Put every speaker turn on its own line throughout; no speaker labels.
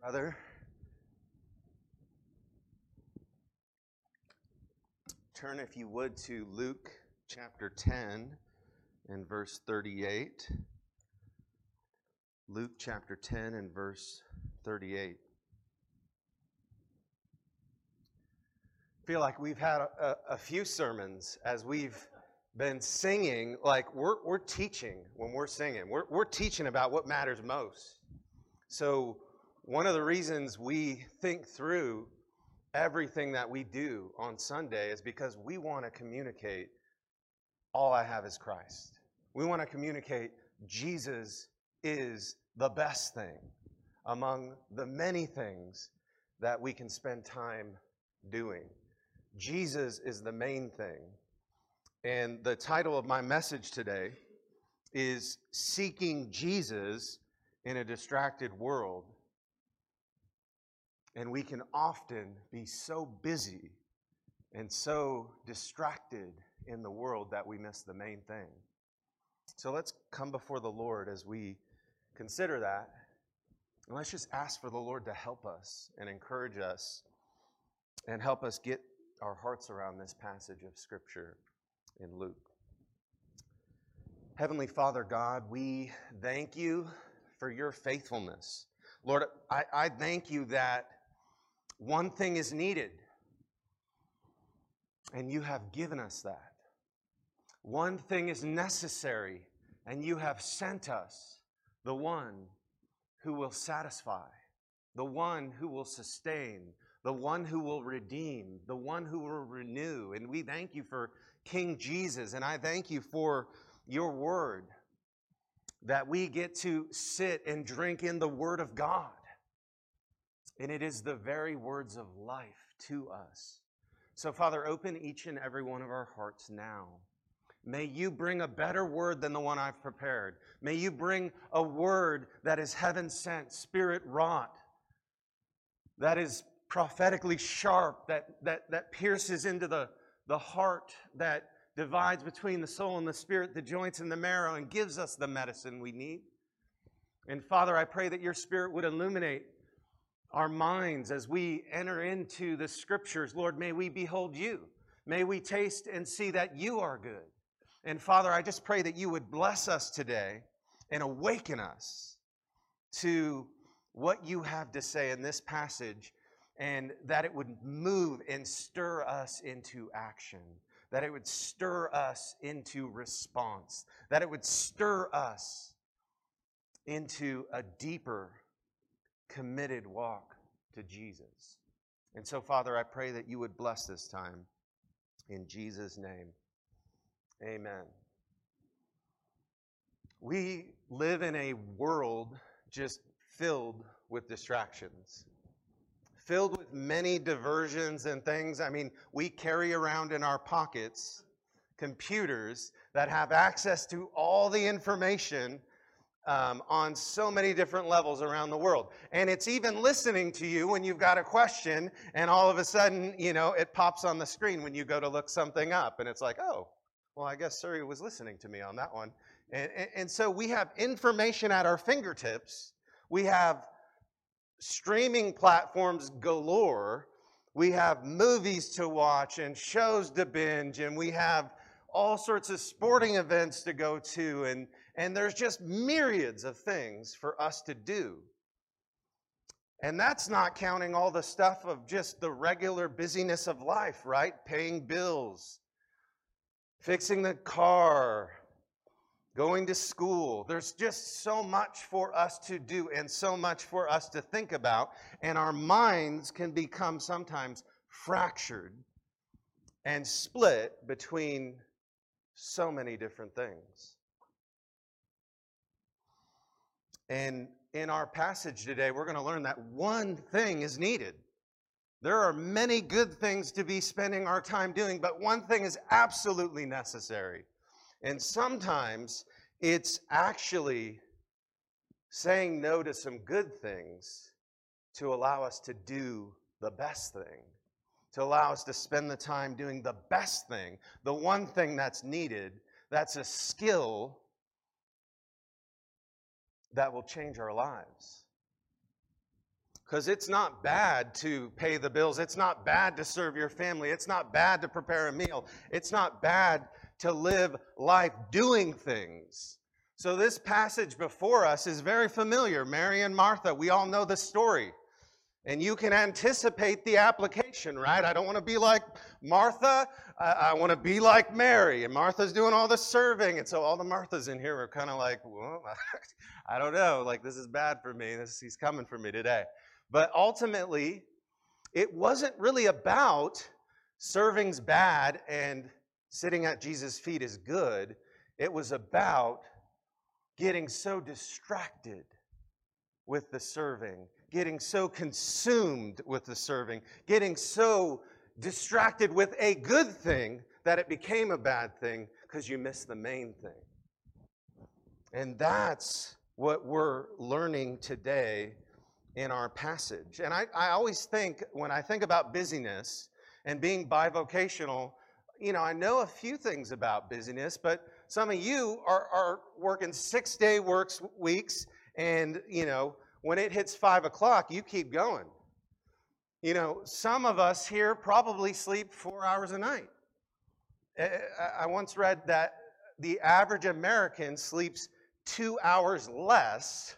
Brother, turn if you would to Luke chapter 10 and verse 38. Luke chapter 10 and verse 38. I feel like we've had a, a, few sermons as we've been singing, like we're, we're teaching when we're singing. We're, we're teaching about what matters most. So, one of the reasons we think through everything that we do on Sunday is because we want to communicate all I have is Christ. We want to communicate Jesus is the best thing among the many things that we can spend time doing. Jesus is the main thing. And the title of my message today is Seeking Jesus in a Distracted World and we can often be so busy and so distracted in the world that we miss the main thing. So let's come before the Lord as we consider that. And let's just ask for the Lord to help us and encourage us and help us get our hearts around this passage of Scripture in Luke. Heavenly Father God, we thank you for your faithfulness. Lord, I, I thank you that one thing is needed, and you have given us that. One thing is necessary, and you have sent us the one who will satisfy, the one who will sustain, the one who will redeem, the one who will renew. And we thank you for King Jesus, and I thank you for your word that we get to sit and drink in the word of God. And it is the very words of life to us. So, Father, open each and every one of our hearts now. May you bring a better word than the one I've prepared. May you bring a word that is heaven sent, spirit wrought, that is prophetically sharp, that, that, that pierces into the, the heart, that divides between the soul and the spirit, the joints and the marrow, and gives us the medicine we need. And Father, I pray that your spirit would illuminate our minds as we enter into the scriptures. Lord, may we behold you. May we taste and see that you are good. And Father, I just pray that you would bless us today and awaken us to what you have to say in this passage and that it would move and stir us into action, that it would stir us into response, that it would stir us into a deeper committed walk to Jesus. And so, Father, I pray that you would bless this time. In Jesus' name, amen. We live in a world just filled with distractions, filled with many diversions and things. I mean, we carry around in our pockets computers that have access to all the information um, on so many different levels around the world. And it's even listening to you when you've got a question, and all of a sudden, you know, it pops on the screen when you go to look something up, and it's like, oh, well, I guess Siri was listening to me on that one. And, and, and so we have information at our fingertips. We have streaming platforms galore. We have movies to watch and shows to binge, and we have all sorts of sporting events to go to, and and there's just myriads of things for us to do. And that's not counting all the stuff of just the regular busyness of life, right? Paying bills, fixing the car, going to school. There's just so much for us to do and so much for us to think about. And our minds can become sometimes fractured and split between so many different things. And in our passage today, we're going to learn that one thing is needed. There are many good things to be spending our time doing, but one thing is absolutely necessary. And sometimes it's actually saying no to some good things to allow us to do the best thing, to allow us to spend the time doing the best thing, the one thing that's needed, that's a skill that will change our lives. Because it's not bad to pay the bills. It's not bad to serve your family. It's not bad to prepare a meal. It's not bad to live life doing things. So, this passage before us is very familiar. Mary and Martha, we all know the story. And you can anticipate the application, right? I don't want to be like Martha. I, I want to be like Mary. And Martha's doing all the serving. And so all the Marthas in here are kind of like, well, I don't know. Like, this is bad for me. This, he's coming for me today. But ultimately, it wasn't really about serving's bad and sitting at Jesus' feet is good. It was about getting so distracted with the serving getting so consumed with the serving, getting so distracted with a good thing that it became a bad thing because you missed the main thing. And that's what we're learning today in our passage. And I, I always think, when I think about busyness and being bivocational, you know, I know a few things about busyness, but some of you are, are working six day works weeks and, you know, when it hits five o'clock, you keep going. You know, some of us here probably sleep four hours a night. Eh, eh, I once read that the average American sleeps two hours less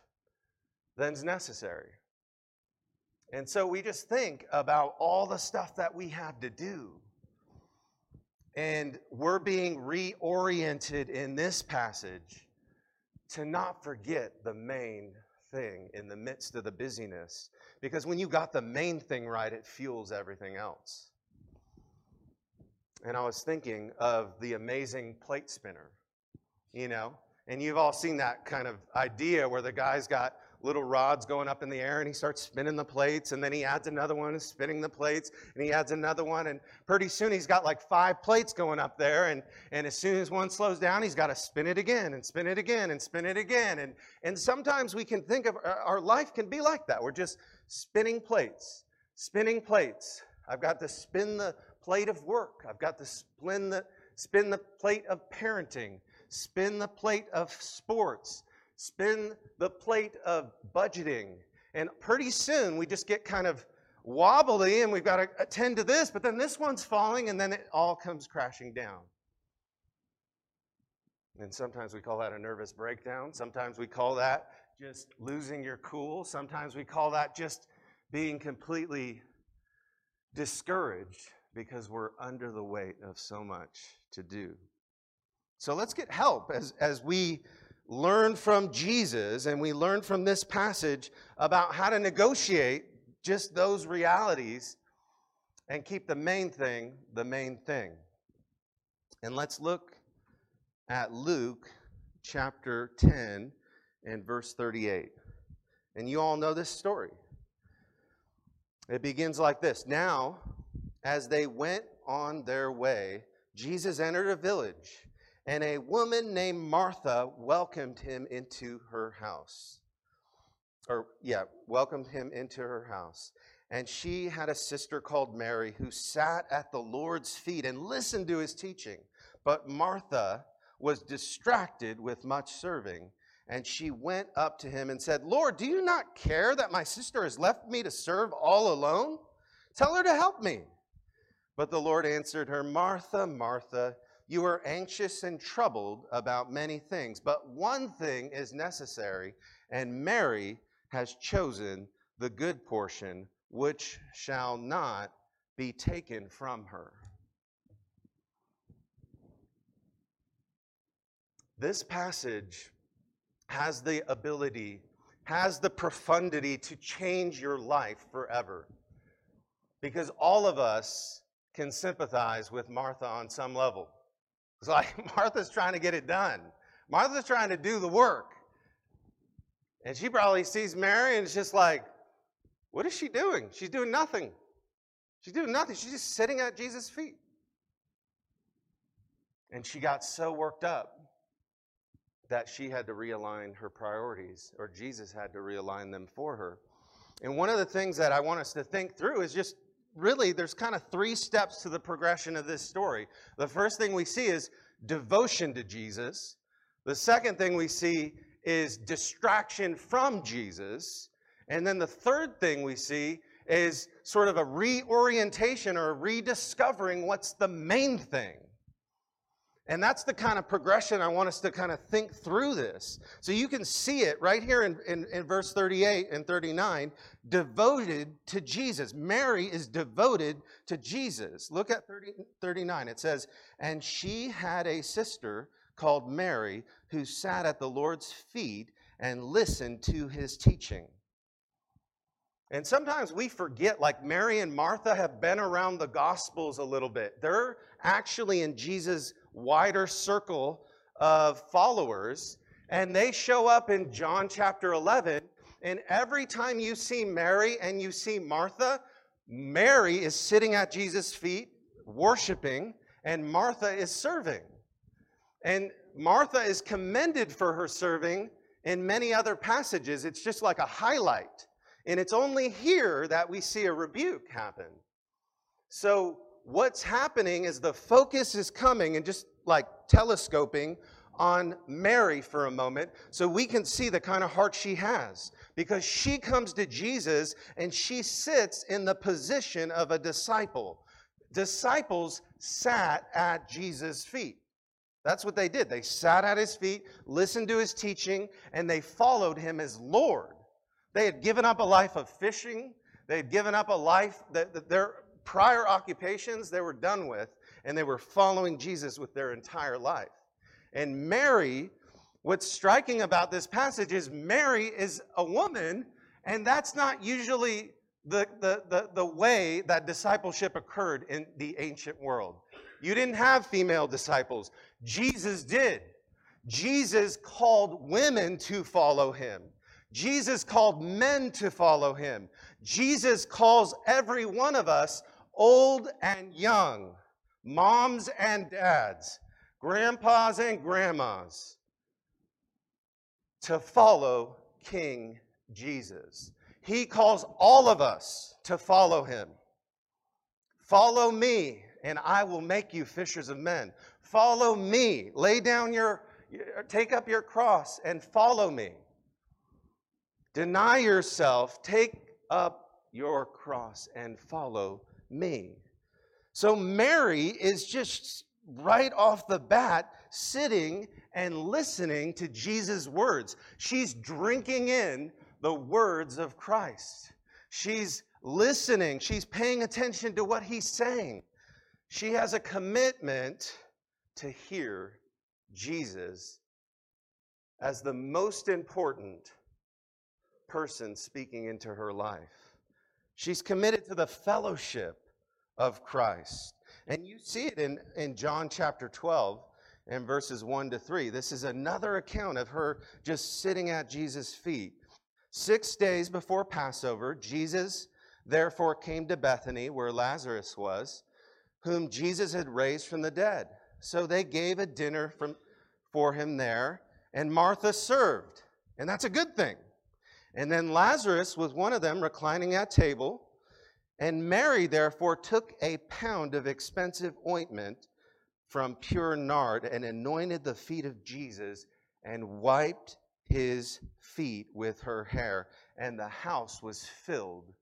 than's necessary. And so we just think about all the stuff that we have to do. And we're being reoriented in this passage to not forget the main thing in the midst of the busyness. Because when you got the main thing right, it fuels everything else. And I was thinking of the amazing plate spinner, you know? And you've all seen that kind of idea where the guy's got little rods going up in the air and he starts spinning the plates and then he adds another one and spinning the plates and he adds another one and pretty soon he's got like five plates going up there and, and as soon as one slows down he's got to spin it again and spin it again and spin it again and, and sometimes we can think of our life can be like that. We're just spinning plates spinning plates. I've got to spin the plate of work. I've got to spin the spin the plate of parenting spin the plate of sports spin the plate of budgeting. And pretty soon we just get kind of wobbly and we've got to attend to this, but then this one's falling and then it all comes crashing down. And sometimes we call that a nervous breakdown. Sometimes we call that just losing your cool. Sometimes we call that just being completely discouraged because we're under the weight of so much to do. So let's get help as, as we learn from Jesus and we learn from this passage about how to negotiate just those realities and keep the main thing the main thing. And let's look at Luke chapter 10 and verse 38. And you all know this story. It begins like this Now, as they went on their way, Jesus entered a village and a woman named Martha welcomed him into her house. Or, yeah, welcomed him into her house. And she had a sister called Mary who sat at the Lord's feet and listened to his teaching. But Martha was distracted with much serving. And she went up to him and said, Lord, do you not care that my sister has left me to serve all alone? Tell her to help me. But the Lord answered her, Martha, Martha, you are anxious and troubled about many things, but one thing is necessary, and Mary has chosen the good portion, which shall not be taken from her. This passage has the ability, has the profundity to change your life forever. Because all of us can sympathize with Martha on some level. It's like Martha's trying to get it done. Martha's trying to do the work. And she probably sees Mary and it's just like, what is she doing? She's doing nothing. She's doing nothing. She's just sitting at Jesus' feet. And she got so worked up that she had to realign her priorities, or Jesus had to realign them for her. And one of the things that I want us to think through is just really, there's kind of three steps to the progression of this story. The first thing we see is devotion to Jesus. The second thing we see is distraction from Jesus. And then the third thing we see is sort of a reorientation or rediscovering what's the main thing. And that's the kind of progression I want us to kind of think through this. So you can see it right here in, in, in, verse 38 and 39 devoted to Jesus. Mary is devoted to Jesus. Look at 30, 39. It says, And she had a sister called Mary who sat at the Lord's feet and listened to his teaching. And sometimes we forget, like Mary and Martha have been around the Gospels a little bit. They're actually in Jesus' wider circle of followers, and they show up in John chapter 11. And every time you see Mary and you see Martha, Mary is sitting at Jesus' feet, worshiping, and Martha is serving. And Martha is commended for her serving in many other passages. It's just like a highlight. And it's only here that we see a rebuke happen. So, what's happening is the focus is coming and just like telescoping on Mary for a moment so we can see the kind of heart she has. Because she comes to Jesus and she sits in the position of a disciple. Disciples sat at Jesus' feet. That's what they did. They sat at his feet, listened to his teaching, and they followed him as Lord. They had given up a life of fishing. They had given up a life that, that their prior occupations they were done with, and they were following Jesus with their entire life. And Mary, what's striking about this passage is Mary is a woman, and that's not usually the, the, the, the way that discipleship occurred in the ancient world. You didn't have female disciples, Jesus did. Jesus called women to follow him. Jesus called men to follow him. Jesus calls every one of us, old and young, moms and dads, grandpas and grandmas, to follow King Jesus. He calls all of us to follow him. Follow me, and I will make you fishers of men. Follow me. Lay down your, take up your cross and follow me. Deny yourself, take up your cross, and follow me. So Mary is just right off the bat sitting and listening to Jesus' words. She's drinking in the words of Christ. She's listening, she's paying attention to what he's saying. She has a commitment to hear Jesus as the most important person speaking into her life. She's committed to the fellowship of Christ. And you see it in, in John chapter 12 and verses 1 to 3. This is another account of her just sitting at Jesus' feet. Six days before Passover, Jesus therefore came to Bethany, where Lazarus was, whom Jesus had raised from the dead. So they gave a dinner from, for him there, and Martha served. And that's a good thing. And then Lazarus was one of them reclining at table. And Mary, therefore, took a pound of expensive ointment from pure nard and anointed the feet of Jesus and wiped his feet with her hair. And the house was filled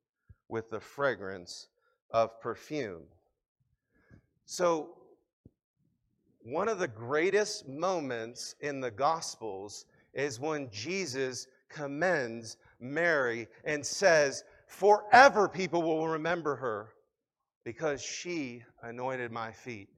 with the fragrance of perfume. So, one of the greatest moments in the Gospels is when Jesus commends Mary and says, Forever people will remember her because she anointed my feet.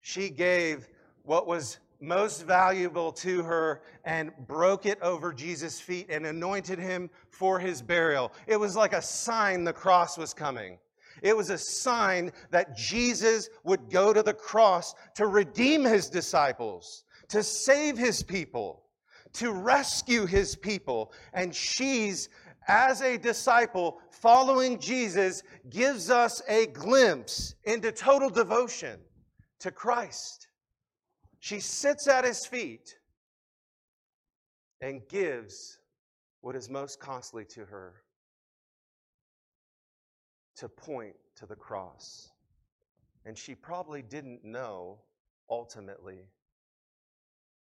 She gave what was most valuable to her and broke it over Jesus' feet and anointed him for his burial. It was like a sign the cross was coming. It was a sign that Jesus would go to the cross to redeem his disciples, to save his people to rescue his people. And she's, as a disciple following Jesus, gives us a glimpse into total devotion to Christ. She sits at his feet and gives what is most costly to her to point to the cross. And she probably didn't know ultimately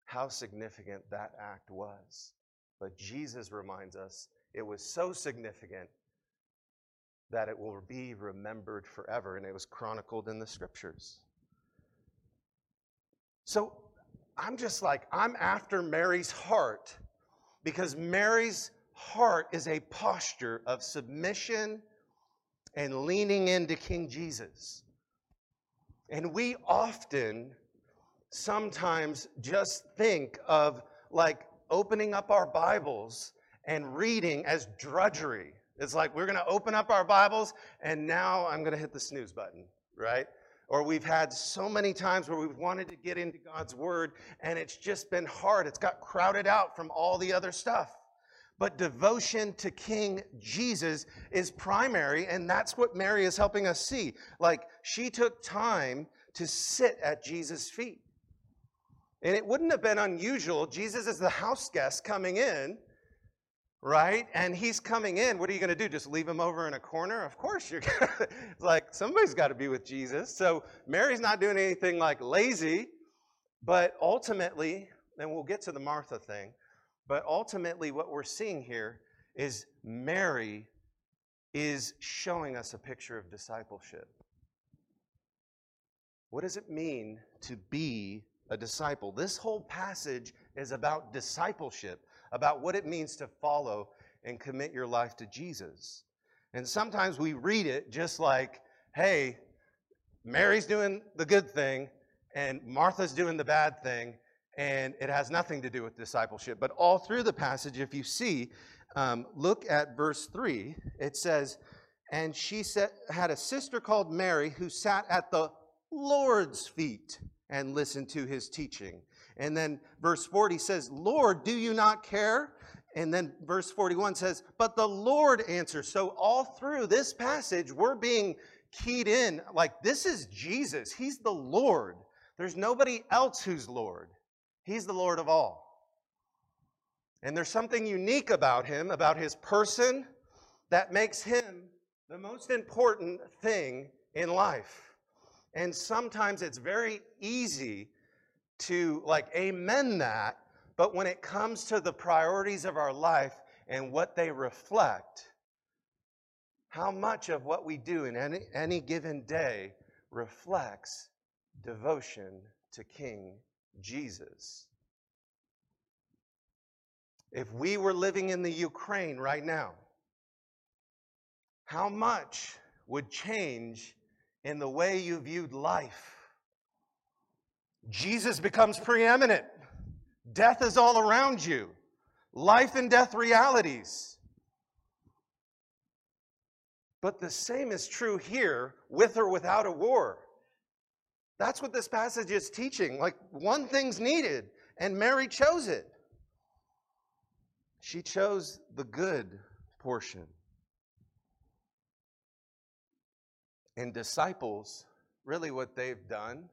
how significant that act was. But Jesus reminds us it was so significant that it will be remembered forever, and it was chronicled in the scriptures. So I'm just like, I'm after Mary's heart because Mary's heart is a posture of submission and leaning into King Jesus. And we often sometimes just think of like opening up our Bibles and reading as drudgery. It's like we're going to open up our Bibles and now I'm going to hit the snooze button, right? Or we've had so many times where we've wanted to get into God's Word and it's just been hard. It's got crowded out from all the other stuff. But devotion to King Jesus is primary, and that's what Mary is helping us see. Like, she took time to sit at Jesus' feet. And it wouldn't have been unusual. Jesus is the house guest coming in, right? And he's coming in. What are you going to do? Just leave him over in a corner? Of course you're to. like, somebody's got to be with Jesus. So Mary's not doing anything like lazy, but ultimately, and we'll get to the Martha thing, but ultimately, what we're seeing here is Mary is showing us a picture of discipleship. What does it mean to be a disciple? This whole passage is about discipleship, about what it means to follow and commit your life to Jesus. And sometimes we read it just like, hey, Mary's doing the good thing and Martha's doing the bad thing, and it has nothing to do with discipleship. But all through the passage, if you see, um, look at verse 3. It says, And she had a sister called Mary who sat at the Lord's feet and listened to his teaching. And then verse 40 says, Lord, do you not care? And then verse 41 says, But the Lord answers. So all through this passage, we're being keyed in like this is Jesus. He's the Lord. There's nobody else who's Lord. He's the Lord of all. And there's something unique about him, about his person, that makes him the most important thing in life. And sometimes it's very easy to like amen that, but when it comes to the priorities of our life and what they reflect, how much of what we do in any, any given day reflects devotion to King Jesus. If we were living in the Ukraine right now, how much would change in the way you viewed life? Jesus becomes preeminent. Death is all around you. Life and death realities. But the same is true here, with or without a war. That's what this passage is teaching. Like, one thing's needed, and Mary chose it. She chose the good portion. And disciples, really what they've done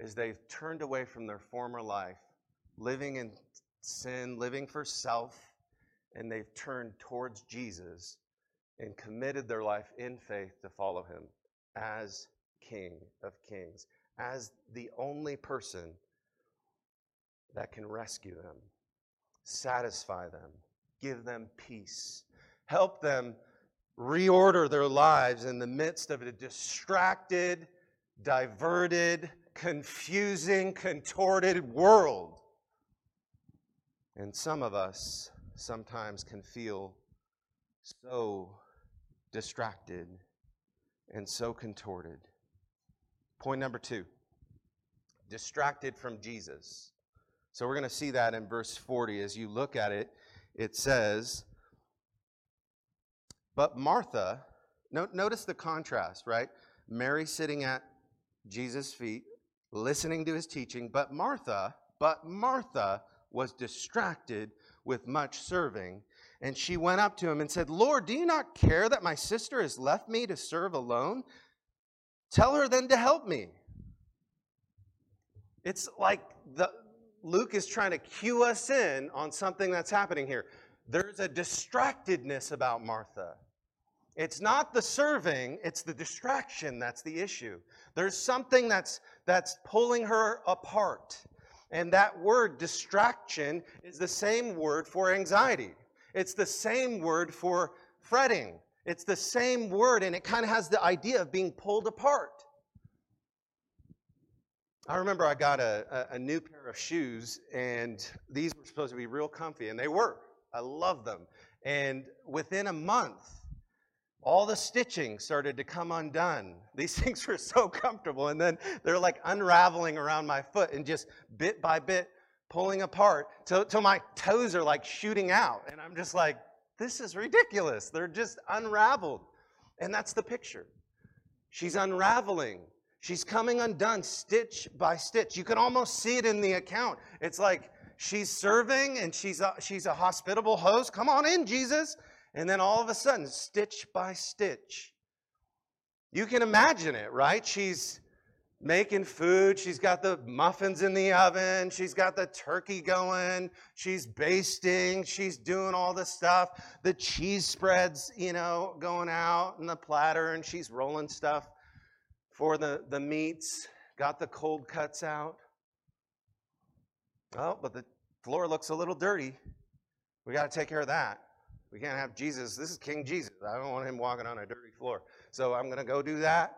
is they've turned away from their former life, living in sin, living for self, and they've turned towards Jesus and committed their life in faith to follow him as King of Kings as the only person that can rescue them, satisfy them, give them peace, help them reorder their lives in the midst of a distracted, diverted, confusing, contorted world. And some of us sometimes can feel so distracted and so contorted. Point number two distracted from Jesus. So we're going to see that in verse 40. As you look at it, it says, But Martha, no, notice the contrast, right? Mary sitting at Jesus' feet, listening to his teaching, but Martha, but Martha was distracted with much serving. And she went up to him and said, Lord, do you not care that my sister has left me to serve alone? Tell her then to help me. It's like the, Luke is trying to cue us in on something that's happening here. There's a distractedness about Martha. It's not the serving, it's the distraction that's the issue. There's something that's, that's pulling her apart. And that word distraction is the same word for anxiety. It's the same word for fretting. It's the same word, and it kind of has the idea of being pulled apart. I remember I got a, a, a, new pair of shoes, and these were supposed to be real comfy, and they were. I love them. And within a month, all the stitching started to come undone. These things were so comfortable, and then they're like unraveling around my foot and just bit by bit pulling apart till, till my toes are like shooting out. And I'm just like, this is ridiculous. They're just unraveled. And that's the picture. She's unraveling. She's coming undone stitch by stitch. You can almost see it in the account. It's like she's serving and she's a, she's a hospitable host. Come on in, Jesus. And then all of a sudden, stitch by stitch. You can imagine it, right? She's making food. She's got the muffins in the oven. She's got the turkey going. She's basting. She's doing all the stuff. The cheese spreads, you know, going out in the platter, and she's rolling stuff for the, the meats. Got the cold cuts out. Oh, but the floor looks a little dirty. We got to take care of that. We can't have Jesus. This is King Jesus. I don't want him walking on a dirty floor. So I'm going to go do that.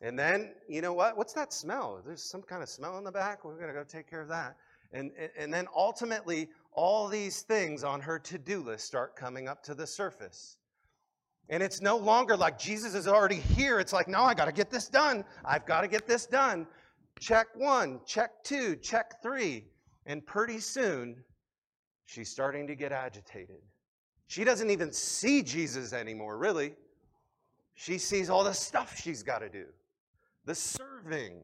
And then, you know what? What's that smell? There's some kind of smell in the back. We're going to go take care of that. And, and then ultimately, all these things on her to do list start coming up to the surface. And it's no longer like Jesus is already here. It's like, no, I got to get this done. I've got to get this done. Check one, check two, check three. And pretty soon, she's starting to get agitated. She doesn't even see Jesus anymore, really. She sees all the stuff she's got to do the serving,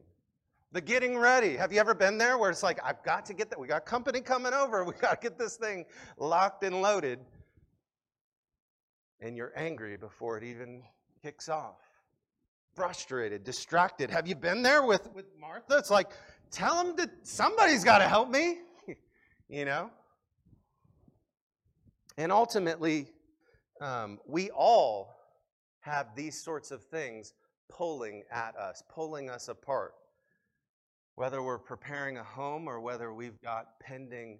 the getting ready. Have you ever been there where it's like, I've got to get that? We got company coming over. We got to get this thing locked and loaded. And you're angry before it even kicks off. Frustrated, distracted. Have you been there with, with Martha? It's like, tell him that somebody's got to help me, you know? And ultimately, um, we all have these sorts of things pulling at us, pulling us apart. Whether we're preparing a home or whether we've got pending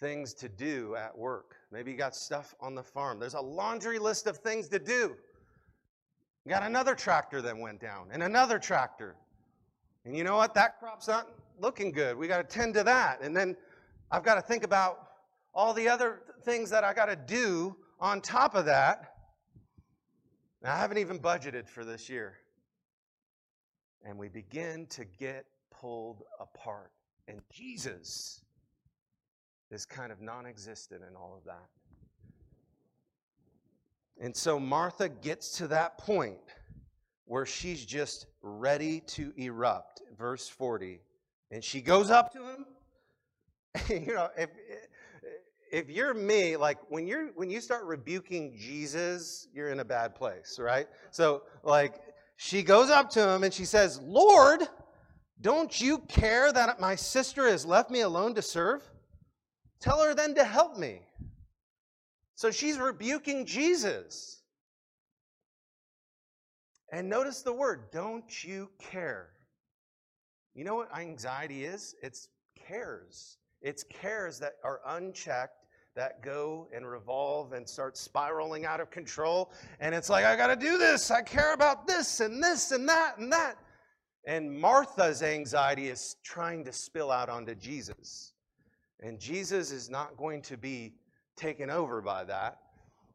things to do at work. Maybe you got stuff on the farm. There's a laundry list of things to do. You got another tractor that went down, and another tractor. And you know what? That crop's not looking good. We got to tend to that. And then I've got to think about all the other things that I got to do on top of that. Now, I haven't even budgeted for this year. And we begin to get pulled apart. And Jesus is kind of non existent in all of that. And so Martha gets to that point where she's just ready to erupt. Verse 40. And she goes up to him. you know, if, if you're me, like when you're when you start rebuking Jesus, you're in a bad place, right? So like she goes up to him and she says, "Lord, don't you care that my sister has left me alone to serve? Tell her then to help me." So she's rebuking Jesus. And notice the word, don't you care? You know what anxiety is? It's cares. It's cares that are unchecked that go and revolve and start spiraling out of control. And it's like, I got to do this. I care about this and this and that and that. And Martha's anxiety is trying to spill out onto Jesus. And Jesus is not going to be taken over by that.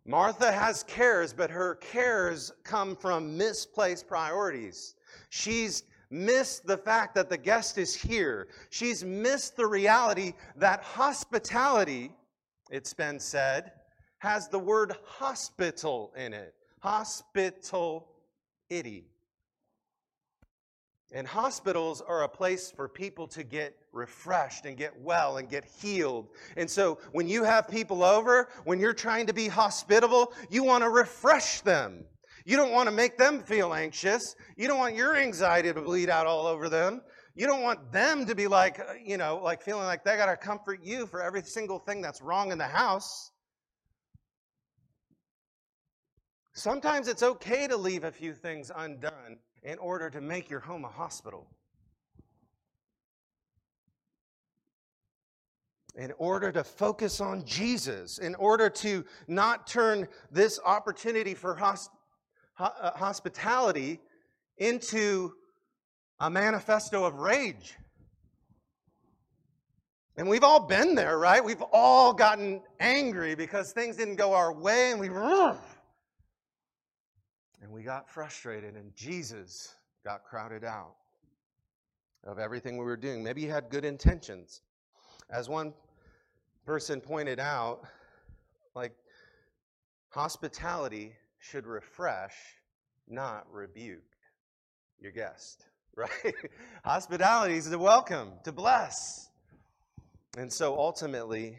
Martha has cares, but her cares come from misplaced priorities. She's missed the fact that the guest is here. She's missed the reality that hospitality it's been said, has the word hospital in it. Hospital itty. And hospitals are a place for people to get refreshed and get well and get healed. And so when you have people over, when you're trying to be hospitable, you want to refresh them. You don't want to make them feel anxious. You don't want your anxiety to bleed out all over them. You don't want them to be like, uh, you know, like feeling like they got to comfort you for every single thing that's wrong in the house. Sometimes it's okay to leave a few things undone in order to make your home a hospital. in order to focus on Jesus, in order to not turn this opportunity for hosp- uh, hospitality into a manifesto of rage. And we've all been there, right? We've all gotten angry because things didn't go our way and we and we got frustrated and Jesus got crowded out of everything we were doing. Maybe you had good intentions. As one person pointed out, like hospitality should refresh, not rebuke your guest, right? hospitality is to welcome, to bless. And so ultimately,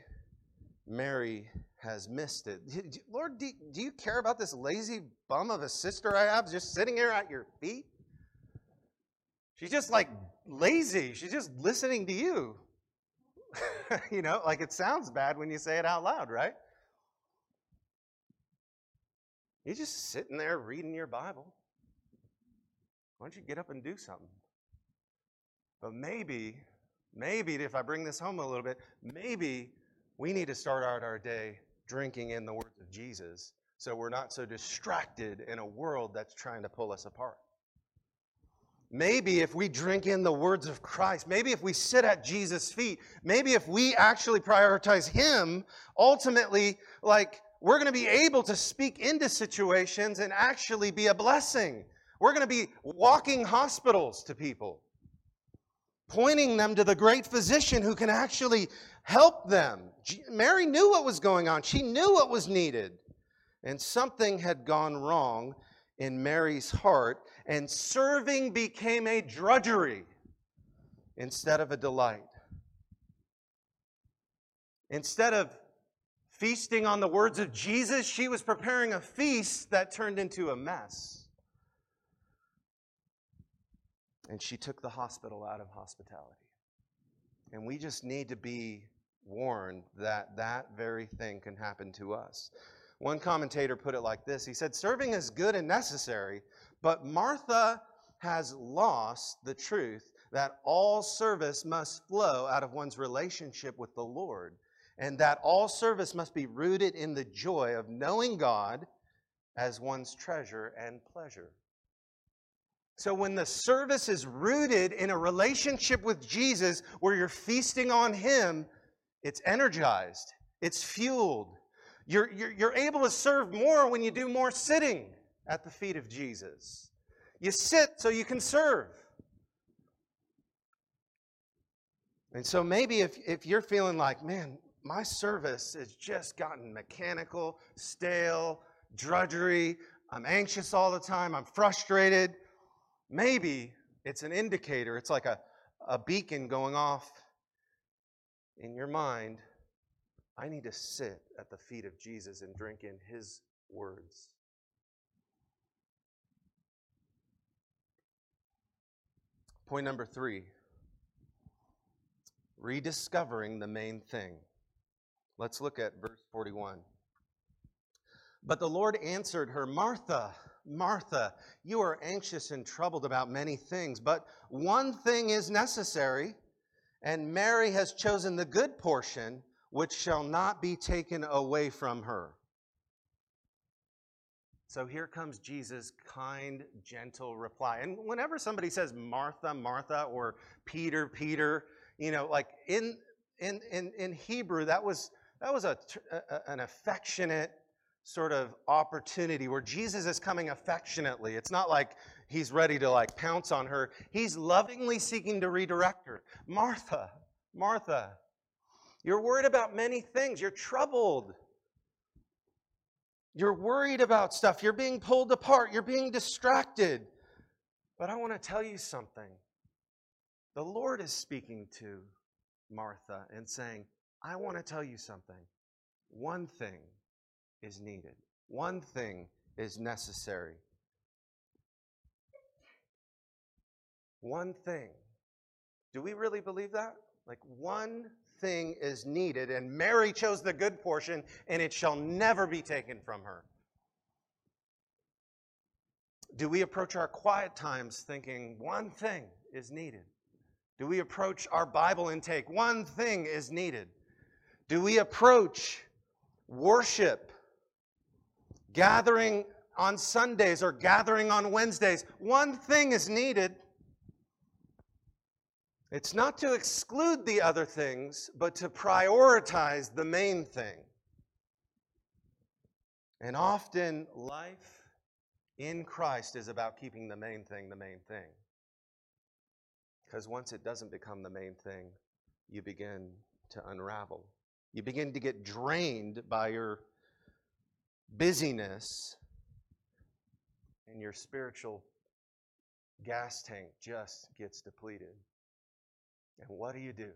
Mary has missed it. Lord, do, you care about this lazy bum of a sister I have just sitting here at your feet? She's just like lazy. She's just listening to you. you know, like it sounds bad when you say it out loud, right? You're just sitting there reading your Bible. Why don't you get up and do something? But maybe, maybe if I bring this home a little bit, maybe we need to start out our day drinking in the words of Jesus so we're not so distracted in a world that's trying to pull us apart. Maybe if we drink in the words of Christ, maybe if we sit at Jesus' feet, maybe if we actually prioritize Him, ultimately, like, we're going to be able to speak into situations and actually be a blessing. We're going to be walking hospitals to people, pointing them to the great physician who can actually help them. Mary knew what was going on, she knew what was needed. And something had gone wrong in Mary's heart, and serving became a drudgery instead of a delight. Instead of feasting on the words of Jesus, she was preparing a feast that turned into a mess. And she took the hospital out of hospitality. And we just need to be warned that that very thing can happen to us. One commentator put it like this He said, Serving is good and necessary, but Martha has lost the truth that all service must flow out of one's relationship with the Lord, and that all service must be rooted in the joy of knowing God as one's treasure and pleasure. So, when the service is rooted in a relationship with Jesus where you're feasting on Him, it's energized, it's fueled, you're, you're, you're able to serve more when you do more sitting at the feet of Jesus. You sit so you can serve. And so maybe if, if you're feeling like, man, my service has just gotten mechanical, stale, drudgery, I'm anxious all the time, I'm frustrated, maybe it's an indicator, it's like a, a beacon going off in your mind I need to sit at the feet of Jesus and drink in his words. Point number three rediscovering the main thing. Let's look at verse 41. But the Lord answered her, Martha, Martha, you are anxious and troubled about many things, but one thing is necessary, and Mary has chosen the good portion which shall not be taken away from her. So here comes Jesus' kind, gentle reply. And whenever somebody says Martha, Martha, or Peter, Peter, you know, like in, in, in, in Hebrew, that was, that was a, an affectionate sort of opportunity where Jesus is coming affectionately. It's not like he's ready to like pounce on her. He's lovingly seeking to redirect her. Martha, Martha, you're worried about many things. You're troubled. You're worried about stuff. You're being pulled apart. You're being distracted. But I want to tell you something. The Lord is speaking to Martha and saying, I want to tell you something. One thing is needed, one thing is necessary. One thing. Do we really believe that? Like one thing is needed, and Mary chose the good portion, and it shall never be taken from her. Do we approach our quiet times thinking one thing is needed? Do we approach our Bible intake? One thing is needed. Do we approach worship, gathering on Sundays or gathering on Wednesdays? One thing is needed. It's not to exclude the other things, but to prioritize the main thing. And often life in Christ is about keeping the main thing the main thing. Because once it doesn't become the main thing, you begin to unravel. You begin to get drained by your busyness, and your spiritual gas tank just gets depleted. And what do you do?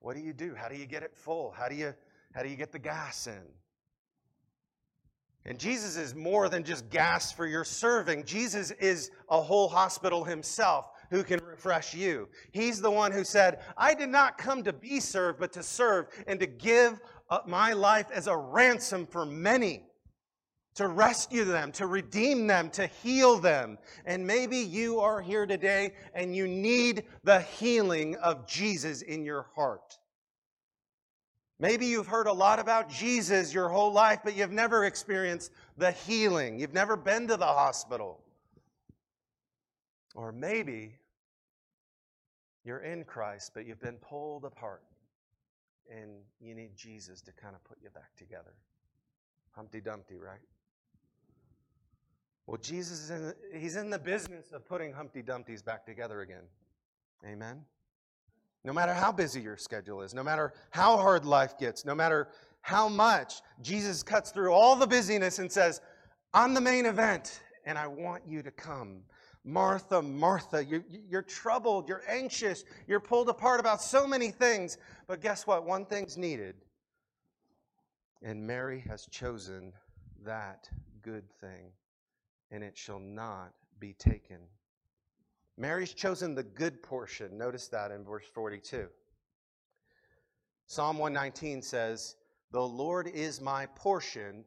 What do you do? How do you get it full? How do you how do you get the gas in? And Jesus is more than just gas for your serving. Jesus is a whole hospital himself who can refresh you. He's the one who said, I did not come to be served, but to serve and to give my life as a ransom for many, to rescue them, to redeem them, to heal them. And maybe you are here today and you need the healing of Jesus in your heart. Maybe you've heard a lot about Jesus your whole life, but you've never experienced the healing. You've never been to the hospital. Or maybe you're in Christ, but you've been pulled apart and you need Jesus to kind of put you back together. Humpty Dumpty, right? Well, Jesus is in the, he's in the business of putting Humpty Dumptys back together again. Amen. No matter how busy your schedule is, no matter how hard life gets, no matter how much, Jesus cuts through all the busyness and says, I'm the main event, and I want you to come. Martha, Martha, you're, you're, troubled, you're anxious, you're pulled apart about so many things. But guess what? One thing's needed. And Mary has chosen that good thing, and it shall not be taken Mary's chosen the good portion. Notice that in verse 42. Psalm 119 says, The Lord is my portion.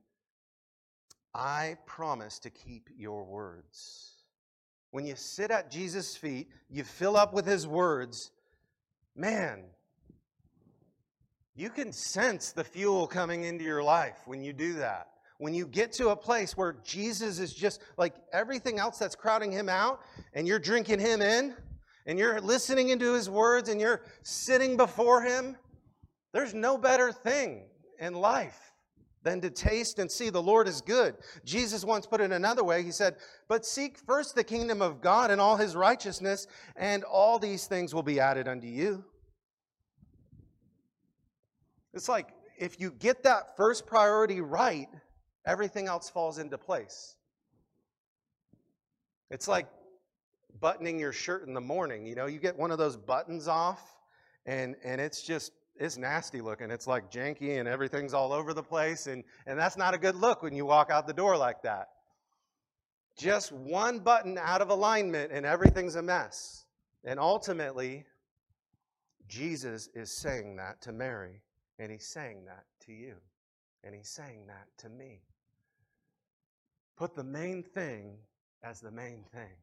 I promise to keep your words. When you sit at Jesus' feet, you fill up with his words, man, you can sense the fuel coming into your life when you do that. When you get to a place where Jesus is just like everything else that's crowding him out, and you're drinking him in, and you're listening into his words, and you're sitting before him, there's no better thing in life than to taste and see the Lord is good. Jesus once put it another way. He said, But seek first the kingdom of God and all his righteousness, and all these things will be added unto you. It's like if you get that first priority right, everything else falls into place. It's like buttoning your shirt in the morning. You know, you get one of those buttons off, and, and it's just, it's nasty looking. It's like janky and everything's all over the place. And, and that's not a good look when you walk out the door like that. Just one button out of alignment and everything's a mess. And ultimately, Jesus is saying that to Mary, and he's saying that to you, and he's saying that to me. Put the main thing as the main thing.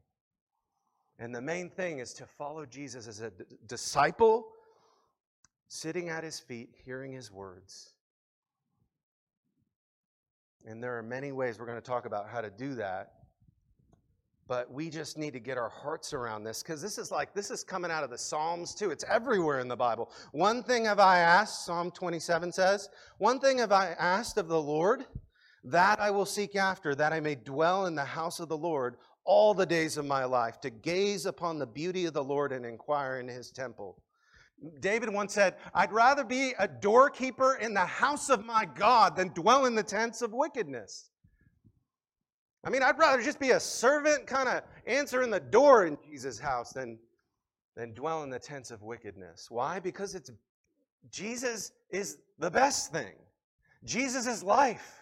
And the main thing is to follow Jesus as a d- disciple, sitting at his feet, hearing his words. And there are many ways we're going to talk about how to do that. But we just need to get our hearts around this because this is like, this is coming out of the Psalms too. It's everywhere in the Bible. One thing have I asked, Psalm 27 says, one thing have I asked of the Lord that I will seek after, that I may dwell in the house of the Lord all the days of my life, to gaze upon the beauty of the Lord and inquire in his temple. David once said, I'd rather be a doorkeeper in the house of my God than dwell in the tents of wickedness. I mean, I'd rather just be a servant, kind of answering the door in Jesus' house than, than dwell in the tents of wickedness. Why? Because it's Jesus is the best thing. Jesus is life.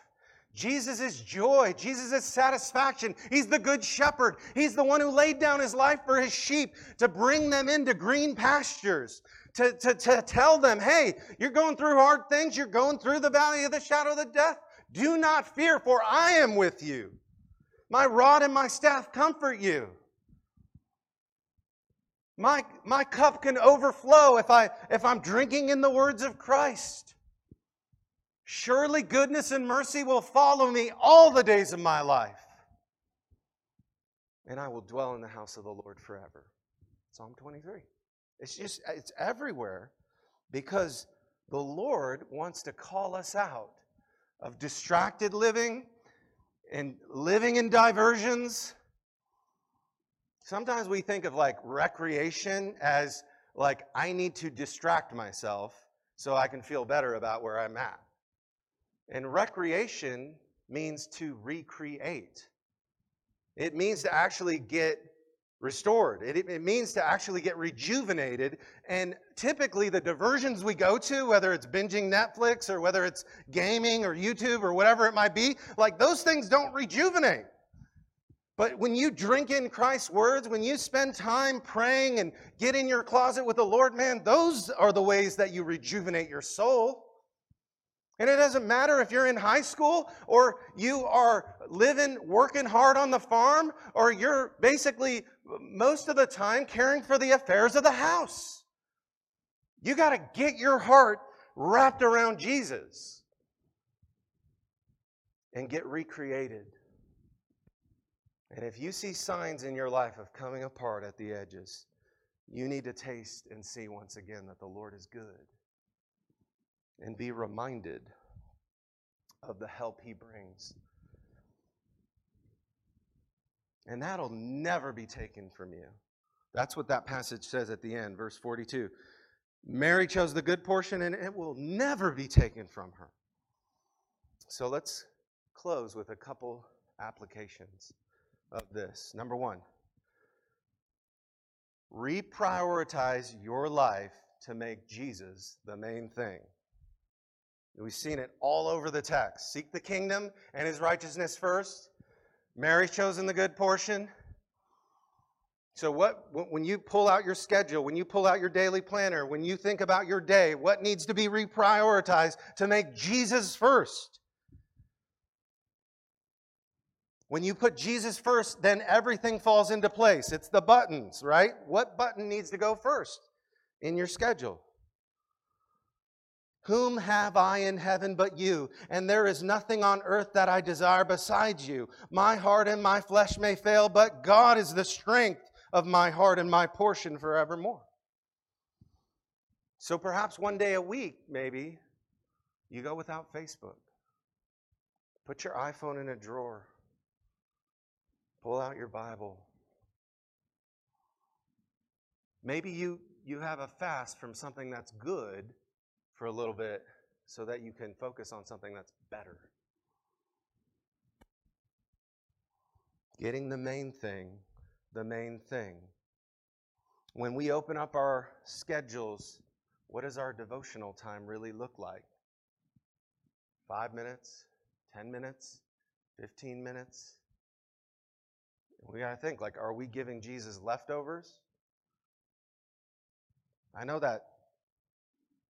Jesus is joy. Jesus is satisfaction. He's the good shepherd. He's the one who laid down his life for his sheep to bring them into green pastures, to, to, to tell them, hey, you're going through hard things. You're going through the valley of the shadow of the death. Do not fear, for I am with you. My rod and my staff comfort you. My, my cup can overflow if, I, if I'm drinking in the words of Christ. Surely goodness and mercy will follow me all the days of my life. And I will dwell in the house of the Lord forever. Psalm 23. It's just, it's everywhere because the Lord wants to call us out of distracted living and living in diversions. Sometimes we think of like recreation as like I need to distract myself so I can feel better about where I'm at. And recreation means to recreate. It means to actually get restored. It, it, means to actually get rejuvenated. And typically, the diversions we go to, whether it's binging Netflix or whether it's gaming or YouTube or whatever it might be, like those things don't rejuvenate. But when you drink in Christ's words, when you spend time praying and get in your closet with the Lord, man, those are the ways that you rejuvenate your soul. And it doesn't matter if you're in high school or you are living, working hard on the farm, or you're basically most of the time caring for the affairs of the house. You got to get your heart wrapped around Jesus and get recreated. And if you see signs in your life of coming apart at the edges, you need to taste and see once again that the Lord is good and be reminded of the help he brings. And that'll never be taken from you. That's what that passage says at the end, verse 42. Mary chose the good portion, and it will never be taken from her. So let's close with a couple applications of this. Number one, reprioritize your life to make Jesus the main thing. We've seen it all over the text. Seek the kingdom and his righteousness first. Mary's chosen the good portion. So, what, when you pull out your schedule, when you pull out your daily planner, when you think about your day, what needs to be reprioritized to make Jesus first? When you put Jesus first, then everything falls into place. It's the buttons, right? What button needs to go first in your schedule? Whom have I in heaven but you? And there is nothing on earth that I desire besides you. My heart and my flesh may fail, but God is the strength of my heart and my portion forevermore. So perhaps one day a week, maybe, you go without Facebook. Put your iPhone in a drawer. Pull out your Bible. Maybe you, you have a fast from something that's good for a little bit so that you can focus on something that's better. Getting the main thing, the main thing. When we open up our schedules, what does our devotional time really look like? Five minutes, 10 minutes, 15 minutes? We got to think like, are we giving Jesus leftovers? I know that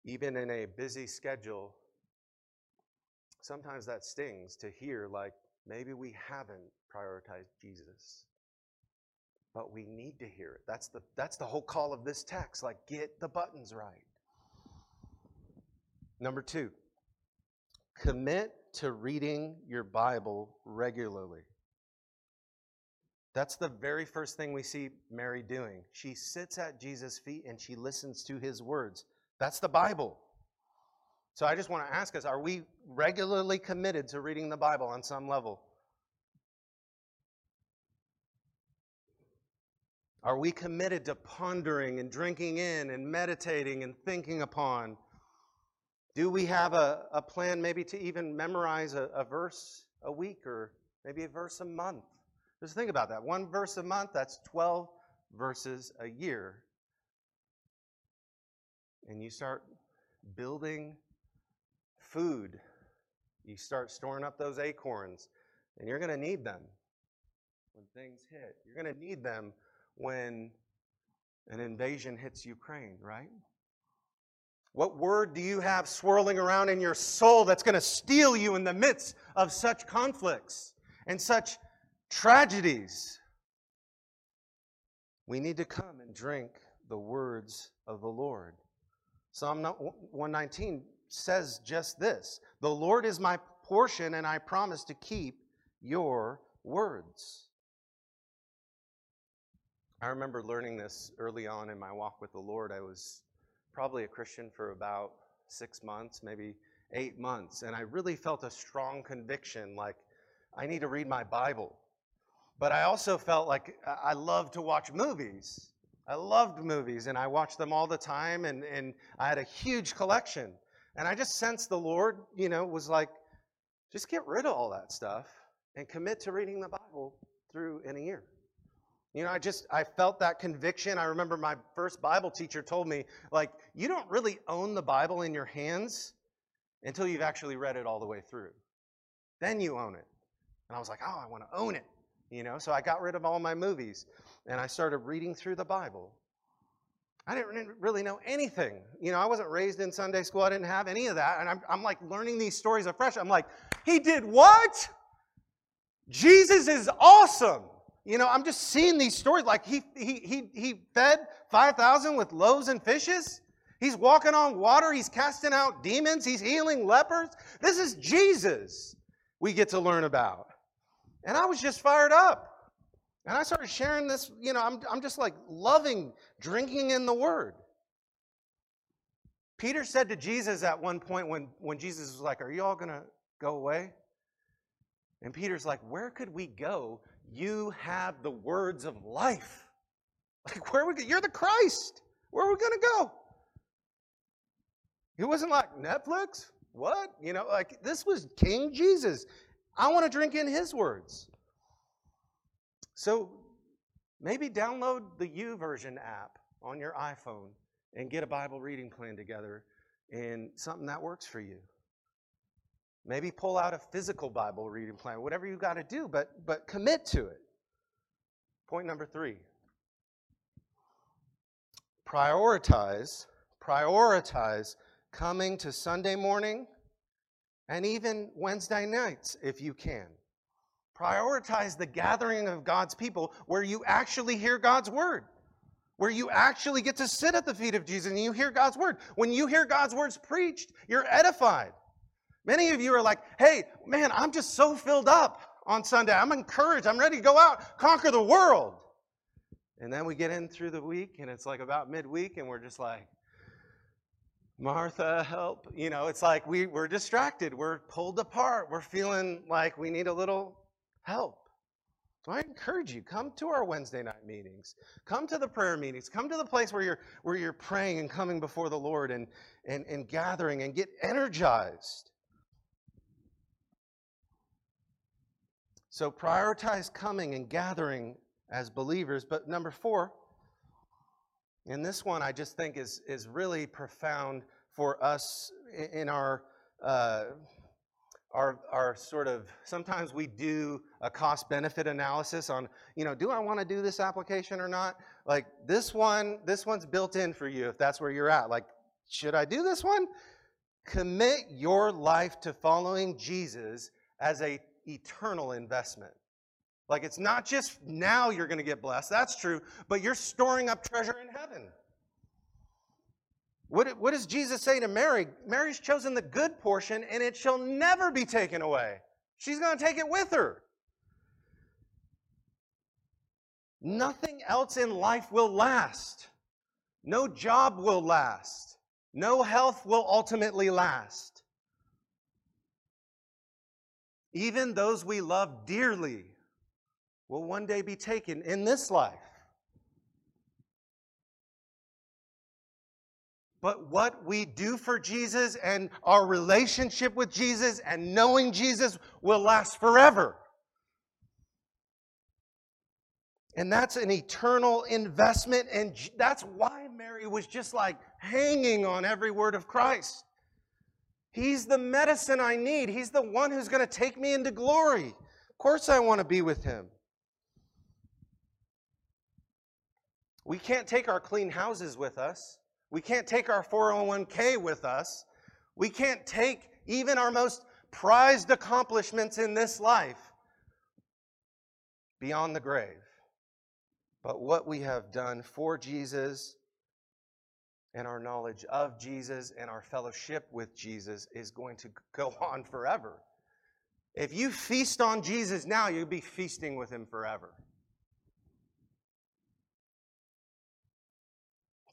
even in a busy schedule, sometimes that stings to hear like maybe we haven't prioritized Jesus. But we need to hear it. That's the, that's the whole call of this text. Like, get the buttons right. Number two, commit to reading your Bible regularly. That's the very first thing we see Mary doing. She sits at Jesus' feet and she listens to his words. That's the Bible. So I just want to ask us are we regularly committed to reading the Bible on some level? Are we committed to pondering and drinking in and meditating and thinking upon? Do we have a, a plan maybe to even memorize a, a verse a week or maybe a verse a month? Just think about that. One verse a month, that's 12 verses a year and you start building food, you start storing up those acorns, and you're going to need them when things hit. You're going to need them when an invasion hits Ukraine, right? What word do you have swirling around in your soul that's going to steel you in the midst of such conflicts and such tragedies? We need to come and drink the words of the Lord. Psalm 119 says just this The Lord is my portion, and I promise to keep your words. I remember learning this early on in my walk with the Lord. I was probably a Christian for about six months, maybe eight months, and I really felt a strong conviction like, I need to read my Bible. But I also felt like I love to watch movies. I loved movies and I watched them all the time and, and I had a huge collection. And I just sensed the Lord, you know, was like, just get rid of all that stuff and commit to reading the Bible through in a year. You know, I just I felt that conviction. I remember my first Bible teacher told me, like, you don't really own the Bible in your hands until you've actually read it all the way through. Then you own it. And I was like, oh, I want to own it. You know, so I got rid of all my movies and I started reading through the Bible. I didn't really know anything. You know, I wasn't raised in Sunday school. I didn't have any of that. And I'm, I'm like learning these stories afresh. I'm like, he did what? Jesus is awesome. You know, I'm just seeing these stories. Like he he he he fed 5,000 with loaves and fishes. He's walking on water. He's casting out demons. He's healing lepers. This is Jesus we get to learn about. And I was just fired up. And I started sharing this, you know, I'm, I'm just like loving drinking in the word. Peter said to Jesus at one point when, when Jesus was like, Are you all going to go away? And Peter's like, Where could we go? You have the words of life. Like, where we You're the Christ. Where are we going to go? It wasn't like Netflix. What? You know, like this was King Jesus. I want to drink in his words. So maybe download the YouVersion app on your iPhone and get a Bible reading plan together and something that works for you. Maybe pull out a physical Bible reading plan, whatever you got to do, but, but commit to it. Point number three prioritize, prioritize coming to Sunday morning and even Wednesday nights if you can. Prioritize the gathering of God's people where you actually hear God's word, where you actually get to sit at the feet of Jesus and you hear God's word. When you hear God's words preached, you're edified. Many of you are like, hey, man, I'm just so filled up on Sunday. I'm encouraged. I'm ready to go out, conquer the world. And then we get in through the week and it's like about midweek and we're just like, Martha, help. You know, it's like we, we're distracted. We're pulled apart. We're feeling like we need a little help. So I encourage you, come to our Wednesday night meetings. Come to the prayer meetings. Come to the place where you're, where you're praying and coming before the Lord and, and, and gathering and get energized. So prioritize coming and gathering as believers. But number four, and this one I just think is, is really profound for us in our, uh, our, our sort of, sometimes we do a cost benefit analysis on, you know, do I want to do this application or not? Like this one, this one's built in for you if that's where you're at. Like, should I do this one? Commit your life to following Jesus as a eternal investment. Like it's not just now you're going to get blessed, that's true, but you're storing up treasure in heaven. What, what does Jesus say to Mary? Mary's chosen the good portion and it shall never be taken away. She's going to take it with her. Nothing else in life will last. No job will last. No health will ultimately last. Even those we love dearly will one day be taken in this life. But what we do for Jesus and our relationship with Jesus and knowing Jesus will last forever. And that's an eternal investment. And that's why Mary was just like hanging on every word of Christ. He's the medicine I need. He's the one who's going to take me into glory. Of course, I want to be with him. We can't take our clean houses with us. We can't take our 401k with us. We can't take even our most prized accomplishments in this life beyond the grave. But what we have done for Jesus and our knowledge of Jesus and our fellowship with Jesus is going to go on forever. If you feast on Jesus now, you'll be feasting with him forever.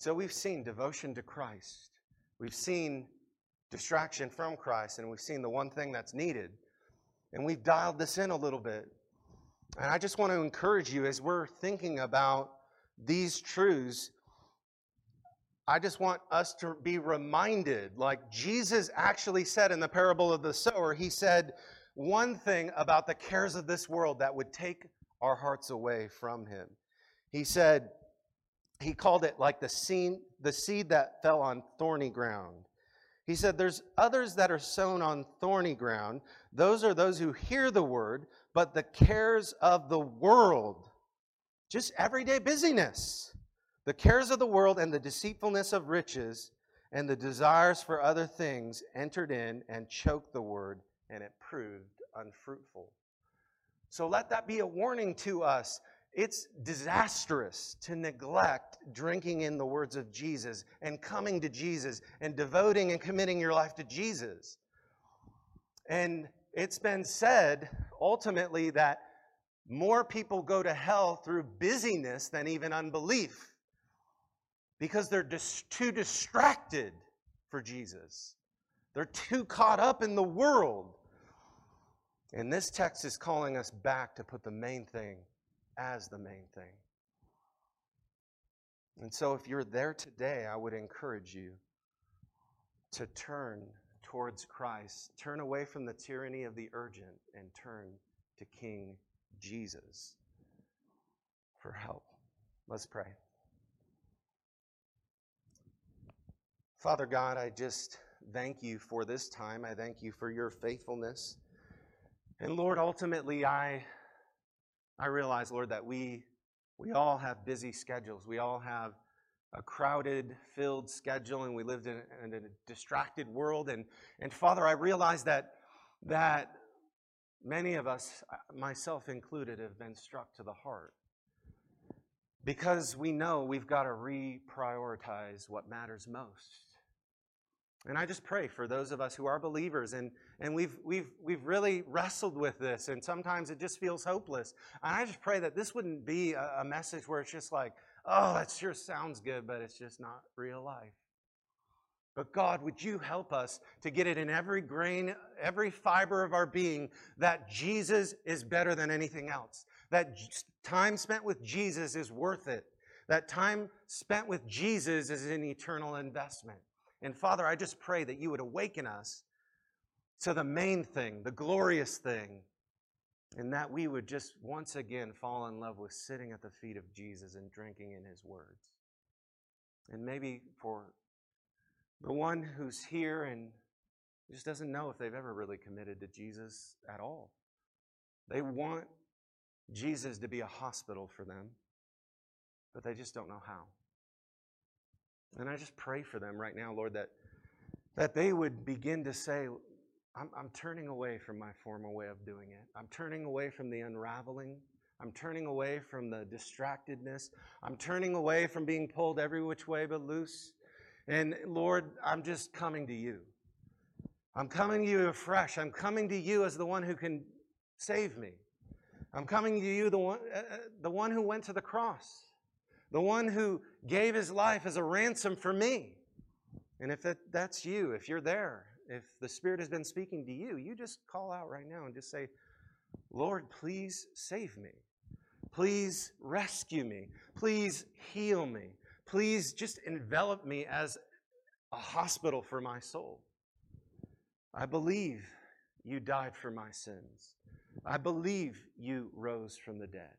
So we've seen devotion to Christ. We've seen distraction from Christ, and we've seen the one thing that's needed. And we've dialed this in a little bit. And I just want to encourage you as we're thinking about these truths, I just want us to be reminded, like Jesus actually said in the parable of the sower, he said one thing about the cares of this world that would take our hearts away from him. He said, he called it like the seed, the seed that fell on thorny ground. He said, There's others that are sown on thorny ground. Those are those who hear the word, but the cares of the world, just everyday busyness, the cares of the world and the deceitfulness of riches and the desires for other things entered in and choked the word, and it proved unfruitful. So let that be a warning to us it's disastrous to neglect drinking in the words of Jesus and coming to Jesus and devoting and committing your life to Jesus. And it's been said ultimately that more people go to hell through busyness than even unbelief because they're just too distracted for Jesus. They're too caught up in the world. And this text is calling us back to put the main thing as the main thing. And so, if you're there today, I would encourage you to turn towards Christ, turn away from the tyranny of the urgent, and turn to King Jesus for help. Let's pray. Father God, I just thank you for this time. I thank you for your faithfulness. And Lord, ultimately, I I realize, Lord, that we, we all have busy schedules. We all have a crowded, filled schedule, and we lived in, in a distracted world. And, and Father, I realize that, that many of us, uh, myself included, have been struck to the heart. Because we know we've got to reprioritize what matters most. And I just pray for those of us who are believers and, and we've, we've, we've really wrestled with this, and sometimes it just feels hopeless. And I just pray that this wouldn't be a, a message where it's just like, oh, that sure sounds good, but it's just not real life. But God, would you help us to get it in every grain, every fiber of our being that Jesus is better than anything else? That time spent with Jesus is worth it. That time spent with Jesus is an eternal investment. And Father, I just pray that you would awaken us to the main thing, the glorious thing, and that we would just once again fall in love with sitting at the feet of Jesus and drinking in his words. And maybe for the one who's here and just doesn't know if they've ever really committed to Jesus at all, they want Jesus to be a hospital for them, but they just don't know how. And I just pray for them right now, Lord, that, that they would begin to say, I'm, turning away from my former way of doing it. I'm turning away from the unraveling. I'm turning away from the distractedness. I'm turning away from being pulled every which way but loose. And Lord, I'm just coming to you. I'm coming to you afresh. I'm coming to you as the one who can save me. I'm coming to you, the one, uh, uh the one who went to the cross, the one who gave his life as a ransom for me. And if that, that's you, if you're there, if the Spirit has been speaking to you, you just call out right now and just say, Lord, please save me. Please rescue me. Please heal me. Please just envelop me as a hospital for my soul. I believe you died for my sins. I believe you rose from the dead.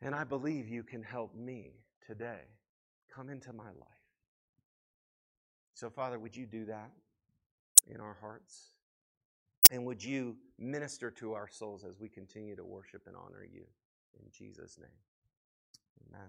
And I believe you can help me today. Come into my life. So, Father, would you do that? In our hearts? And would you minister to our souls as we continue to worship and honor you? In Jesus' name, amen.